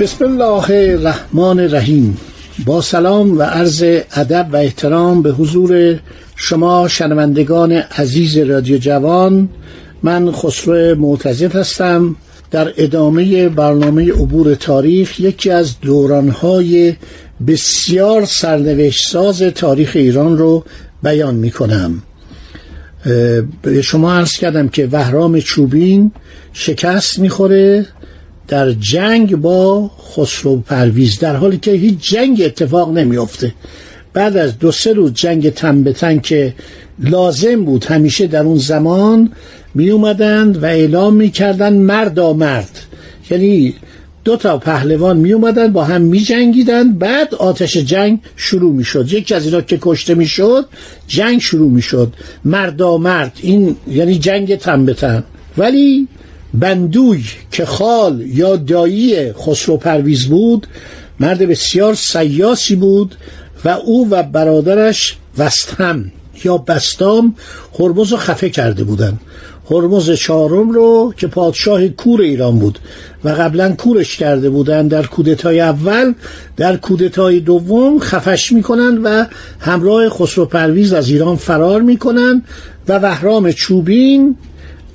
بسم الله الرحمن الرحیم. با سلام و عرض ادب و احترام به حضور شما شنوندگان عزیز رادیو جوان من خسرو معتزد هستم. در ادامه برنامه عبور تاریخ یکی از دورانهای بسیار سرنوشت ساز تاریخ ایران رو بیان می کنم به شما عرض کردم که وهرام چوبین شکست می‌خوره. در جنگ با خسرو پرویز در حالی که هیچ جنگ اتفاق نمیافته. بعد از دو سه روز جنگ تن به تن که لازم بود همیشه در اون زمان می اومدند و اعلام می‌کردن مرد مرد. یعنی دو تا پهلوان می اومدن با هم می جنگیدن بعد آتش جنگ شروع می شد یکی از اینا که کشته می شد جنگ شروع می شد مردا مرد. این یعنی جنگ تن به تن. ولی بندوی که خال یا دایی خسرو پرویز بود مرد بسیار سیاسی بود و او و برادرش وستهم یا بستام هرمز رو خفه کرده بودن. هرمز چهارم رو که پادشاه کور ایران بود و قبلا کورش کرده بودن در کودتای اول در کودتای دوم خفش می‌کنن و همراه خسرو پرویز از ایران فرار می‌کنن و وهرام چوبین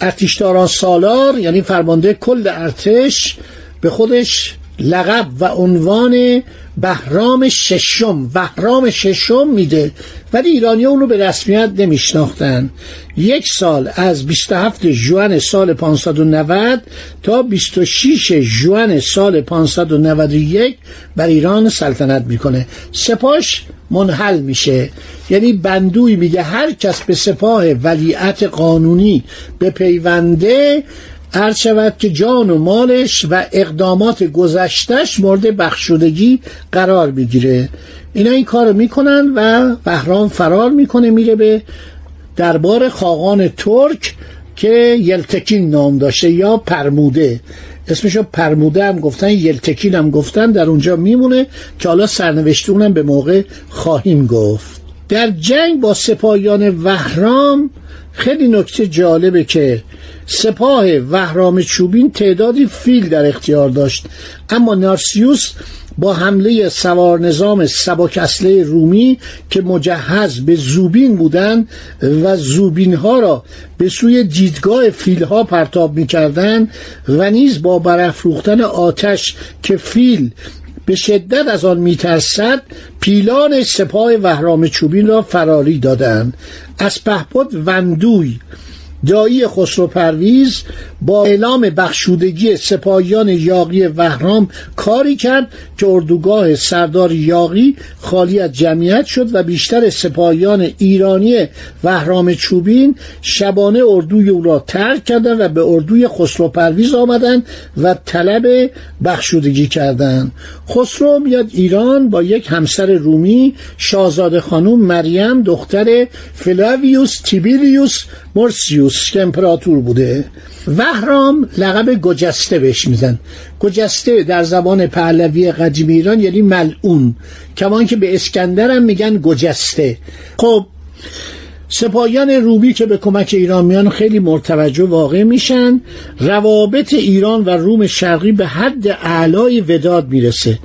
ارتشداران سالار یعنی فرمانده کل ارتش به خودش لقب و عنوان بهرام ششم. بهرام ششم میده. ولی ایرانی اونو به رسمیت نمیشناختن. یک سال از 27 جوان سال 590 تا 26 جوان سال 591 بر ایران سلطنت می‌کنه. سپاش منحل میشه. یعنی بندوی میگه هر کس به سپاه ولیعت قانونی به پیونده هر شود که جان و مالش و اقدامات گذشتش مورد بخشودگی قرار می‌گیره. اینا این کار می‌کنن و بهرام فرار می‌کنه میره به دربار خاقان ترک که یلتکین نام داشته یا پرموده. اسمشو پرموده هم گفتن یلتکین هم گفتن در اونجا میمونه که حالا سرنوشته اونم به موقع خواهیم گفت. در جنگ با سپاهیان وهرام خیلی نکته جالبه که سپاه وهرام چوبین تعدادی فیل در اختیار داشت. اما نارسیوس با حمله سوار نظام سبک اصله رومی که مجهز به زوبین بودند و زوبین ها را به سوی دیدگاه فیل ها پرتاب می کردن و نیز با برافروختن آتش که فیل به شدت از آن میترسد پیلان سپاه وهرام چوبین را فراری دادند. از پهپد وندوی دایی خسرو پرویز با اعلام بخشودگی سپاهیان یاقی وهرام کاری کرد که اردوگاه سردار یاقی خالی از جمعیت شد و بیشتر سپاهیان ایرانی وهرام چوبین شبانه اردوی او را ترک کردند و به اردوی خسرو پرویز آمدند و طلب بخشودگی کردند. خسرو میاد ایران با یک همسر رومی شاهزاده خانم مریم دختر فلاویوس تیبیلیوس مرسیوس که امپراتور بوده. وهرام لقب گجسته بهش میزن. گجسته در زبان پهلوی قدیم ایران یعنی ملعون. کمان که به هم میگن گجسته. خب سپاهیان رومی که به کمک ایران میان خیلی مرتوجه واقع میشن. روابط ایران و روم شرقی به حد اعلای وداد می‌رسه.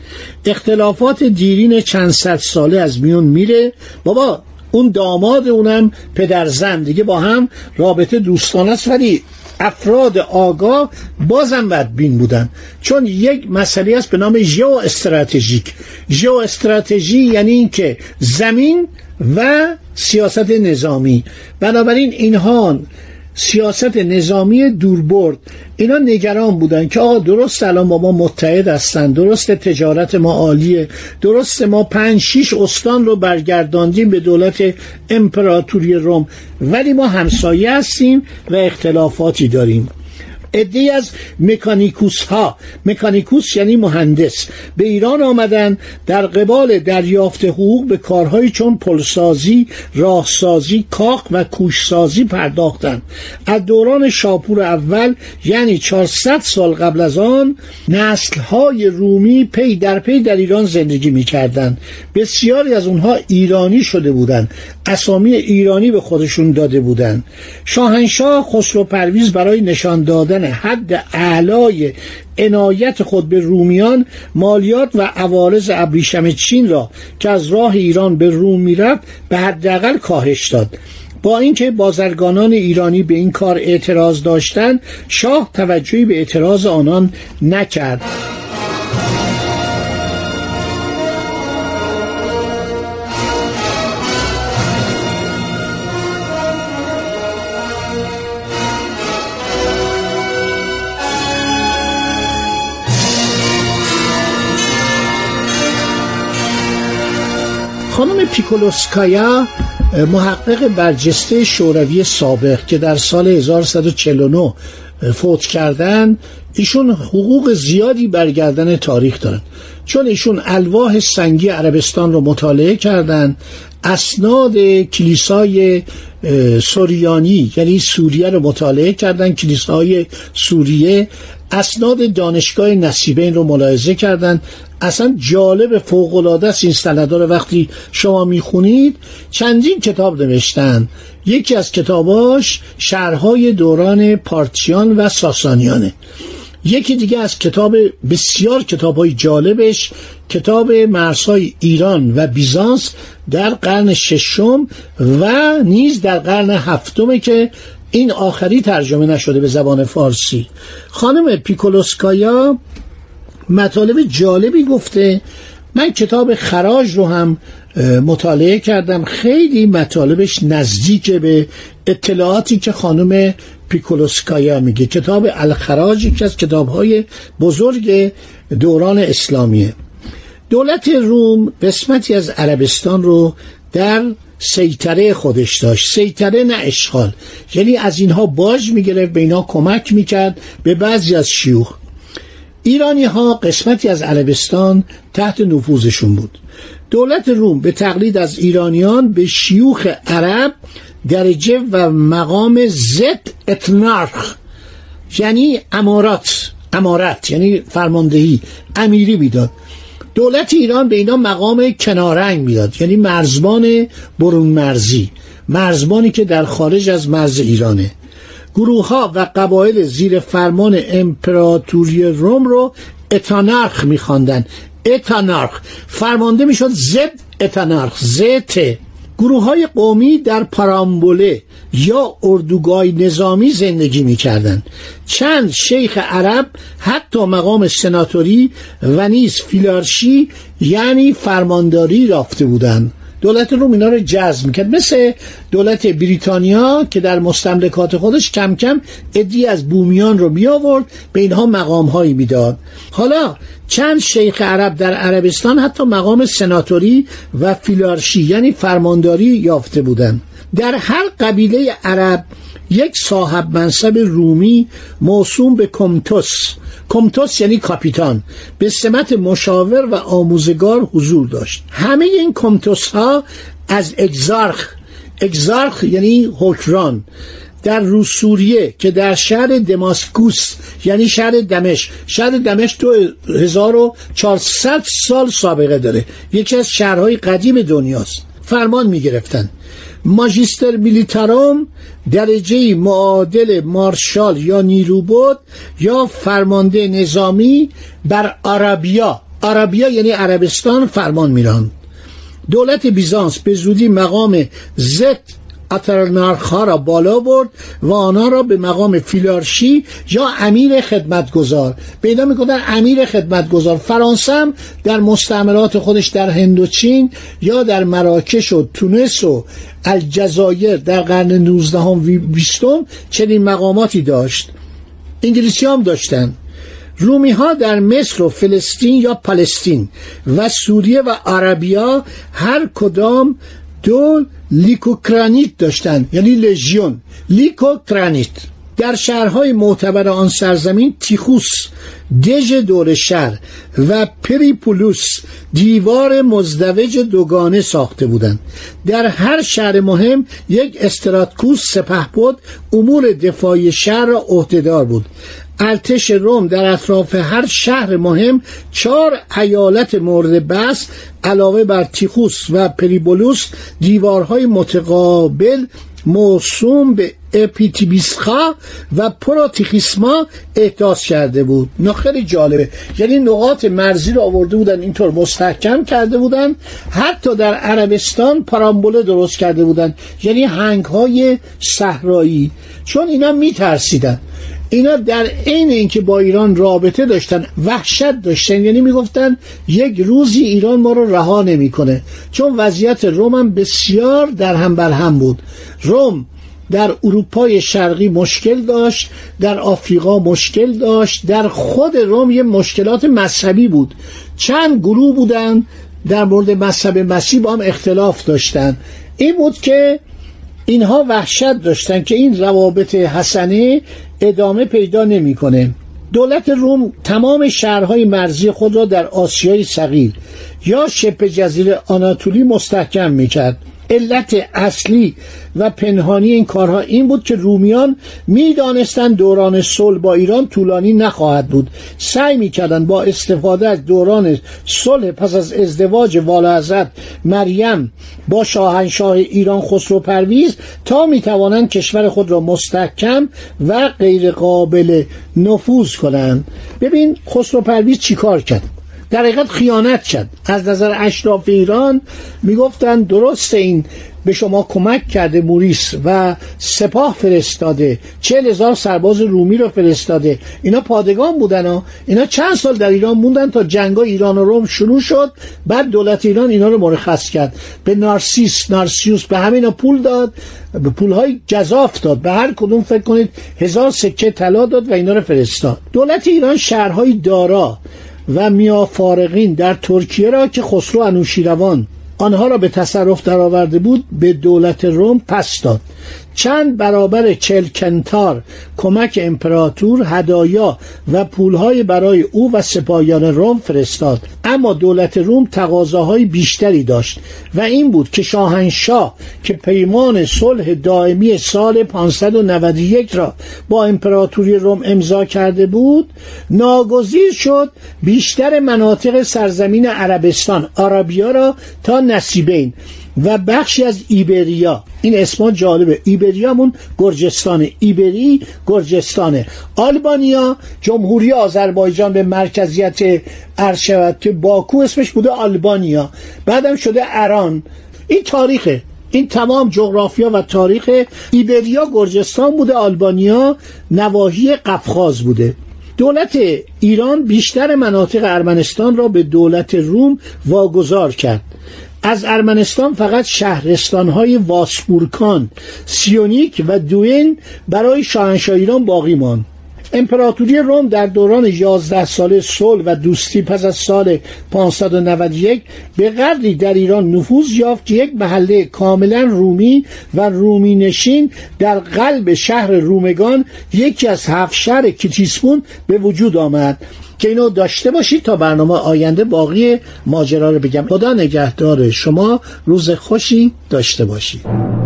اختلافات دیرین چند صد ساله از میون میره. بابا اون داماد اونم پدر زن دیگه با هم رابطه دوستانه است ولی افراد آگاه بازم بدبین بودن. چون یک مسئله است به نام ژئو استراتژیک ژئو استراتژی یعنی اینکه زمین و سیاست نظامی. بنابراین اینها سیاست نظامی دوربرد. اینا نگران بودن که آقا درست الان با ما متحد هستن درست تجارت ما عالیه درست ما پنج شیش استان رو برگرداندیم به دولت امپراتوری روم. ولی ما همسایه هستیم و اختلافاتی داریم. عده از مکانیکوس ها مکانیکوس یعنی مهندس. به ایران آمدن در قبال دریافت حقوق به کارهایی چون پلسازی راهسازی کاخ و کوشسازی پرداختند. از دوران شاپور اول یعنی 400 سال قبل از آن نسل های رومی پی در پی در ایران زندگی می کردن. بسیاری از اونها ایرانی شده بودند. اسامی ایرانی به خودشون داده بودند. شاهنشاه خسرو پرویز برای نشان دادن حد اعلای عنایت خود به رومیان مالیات و عوارض ابریشم چین را که از راه ایران به روم می‌رفت به حداقل کاهش داد. با اینکه بازرگانان ایرانی به این کار اعتراض داشتند شاه توجهی به اعتراض آنان نکرد. خانم پیکولوسکایا محقق برجسته شوروی سابق که در سال 1149 فوت کردن ایشون حقوق زیادی برگردن تاریخ دارن چون ایشون الواح سنگی عربستان رو مطالعه کردند اسناد کلیسای سوریانی یعنی سوریه رو مطالعه کردن کلیسای سوریه اسناد دانشگاه نصیبین رو ملاحظه کردند. اصلا جالب فوق العاده است این سندا رو. وقتی شما می‌خونید چندین کتاب نوشتن. یکی از کتاباش شهرهای دوران پارتیان و ساسانیانه. یکی دیگه از کتاب بسیار کتاب های جالبش کتاب مرزهای ایران و بیزانس در قرن ششم و نیز در قرن هفتمه که این آخری ترجمه نشده به زبان فارسی. خانم پیکولوسکایا مطالب جالبی گفته. من کتاب خراج رو هم مطالعه کردم. خیلی مطالبش نزدیک به اطلاعاتی که خانم پیکولوسکایا میگه. کتاب الخراج یکی از کتابهای بزرگ دوران اسلامیه. دولت روم قسمتی از عربستان رو در سیطره خودش داشت. سیطره نه اشغال. یعنی از اینها باج می‌گرفت به اینها کمک می‌کرد به بعضی از شیوخ. ایرانی ها قسمتی از عربستان تحت نفوذشون بود. دولت روم به تقلید از ایرانیان به شیوخ عرب درجه و مقام زد اتنارخ یعنی امارات امارت یعنی فرماندهی امیری می‌داد. دولت ایران به اینا مقام کنارنگ می‌داد یعنی مرزبان برون مرزی مرزبانی که در خارج از مرز ایرانه. گروه ها و قبایل زیر فرمان امپراتوری روم رو اتانارخ میخواندن. اتانارخ فرمانده می‌شد زد اتانارخ زت. گروه های قومی در پارامبوله یا اردوگاه نظامی زندگی می‌کردند. چند شیخ عرب حتی مقام سناتوری و نیز فیلارشی یعنی فرمانداری رافته بودند. دولت روم اینا رو جذب می‌کرد. مثل دولت بریتانیا که در مستملکات خودش کم کم ادی از بومیان رو می آورد به اینها مقام هایی می‌داد. حالا چند شیخ عرب در عربستان حتی مقام سناتوری و فیلارشی یعنی فرمانداری یافته بودند. در هر قبیله عرب یک صاحب منصب رومی موسوم به کمتوس. کمتوس یعنی کاپیتان. به سمت مشاور و آموزگار حضور داشت. همه این کمتوس ها از اگزارخ. اگزارخ یعنی حکران. در روسوریه که در شهر دماسکوس یعنی شهر دمشق. شهر دمشق تو 1400 سال سابقه داره. یکی از شهرهای قدیم دنیاست. فرمان می گرفتن ماجیستر میلیتاروم درجه معادل مارشال یا نیرو بود یا فرمانده نظامی بر عربیا عربیا یعنی عربستان فرمان میران دولت بیزانس به زودی مقام زد اترنارخ را بالا برد و آنها را به مقام فیلارشی یا امیر خدمتگزار پیدا می‌کنن امیر خدمتگزار. فرانسه هم در مستعمرات خودش در هندوچین یا در مراکش و تونس و الجزایر در قرن 19 و 20 چنین مقاماتی داشت. انگلیسی هم داشتن. رومی ها در مصر و فلسطین یا پلستین و سوریه و عربیا هر کدام دو لیکوکرانیت داشتن یعنی لژیون. لیکوکرانیت. در شهرهای معتبر آن سرزمین تیخوس دژ دور شهر و پریپولوس دیوار مزدوج دوگانه ساخته بودند. در هر شهر مهم یک استراتکوس سپه بود امور دفاعی شهر را عهدهدار بود. ارتش روم در اطراف هر شهر مهم چهار ایالت مورد بس علاوه بر تیخوس و پریبولوس دیوارهای متقابل موسوم به اپیتیبیسخا و پروتیخیسما احداث کرده بود. نه خیلی جالبه. یعنی نقاط مرزی رو آورده بودن اینطور مستحکم کرده بودن. حتی در عربستان پارامبوله درست کرده بودن. یعنی هنگ های صحرایی. چون اینا میترسیدن. اینا در عین اینکه با ایران رابطه داشتن وحشت داشتن یعنی می‌گفتن یک روزی ایران ما رو رها نمی‌کنه. چون وضعیت روم هم بسیار در هم بر هم بود. روم در اروپای شرقی مشکل داشت در آفریقا مشکل داشت در خود روم یه مشکلات مذهبی بود. چند گروه بودن در مورد مذهب مسیح با هم اختلاف داشتن. این بود که اینها وحشت داشتن که این روابط حسنه ادامه پیدا نمی‌کنه. دولت روم تمام شهرهای مرزی خود را در آسیای صغیر یا شبه جزیره آناتولی مستحکم می‌کرد علت اصلی و پنهانی این کارها این بود که رومیان می‌دانستند دوران صلح با ایران طولانی نخواهد بود. سعی می‌کردند با استفاده از دوران صلح پس از ازدواج والا حضرت مریم با شاهنشاه ایران خسرو پرویز تا می‌توانند کشور خود را مستحکم و غیر قابل نفوذ کنند. ببین خسرو پرویز چیکار کرد؟ در حقیقت خیانت کرد. از نظر اشراف ایران می‌گفتن درست این به شما کمک کرده موریس و سپاه فرستاده. چهل هزار سرباز رومی رو فرستاده. اینا پادگان بودن ها. اینا چند سال در ایران موندن تا جنگ ایران و روم شروع شد. بعد دولت ایران اینا رو مرخص کرد. به نارسیس نارسیوس به همینا پول داد. به پول های جذاف داد. به هر کدوم فکر کنید هزار سکه طلا داد و اینا رو فرستاد. دولت ایران شهرهای دارا. و میافارقین در ترکیه را که خسرو انوشیروان آنها را به تصرف درآورده بود به دولت روم پس داد. چند برابر چلکنتار کمک امپراتور هدایا و پولهای برای او و سپاهیان روم فرستاد. اما دولت روم تقاضاهای بیشتری داشت و این بود که شاهنشاه که پیمان صلح دائمی سال 591 را با امپراتوری روم امضا کرده بود ناگزیر شد بیشتر مناطق سرزمین عربستان عربیا را تا نصیبین. و بخشی از ایبریا. این اسما جالبه. ایبریامون گرجستان ایبری گرجستانه آلبانیا. جمهوری آذربایجان به مرکزیت عرض شود که باکو اسمش بوده آلبانیا. بعدم شده اران. این تاریخه. این تمام جغرافیا و تاریخ ایبریا گرجستان بوده. آلبانیا نواحی قفقاز بوده. دولت ایران بیشتر مناطق ارمنستان را به دولت روم واگذار کرد. از ارمنستان فقط شهرستانهای واسپورکان سیونیک و دوین برای شاهنشاه ایران باقی ماند. امپراتوری روم در دوران 11 ساله صلح و دوستی پس از سال 591 به قدری در ایران نفوذ یافت که یک محله کاملا رومی و رومی نشین در قلب شهر رومگان یکی از هفت شهر کتیسپون به وجود آمد. که اینو داشته باشید تا برنامه آینده باقی ماجرا رو بگم. خدا نگهدار شما روز خوشی داشته باشید.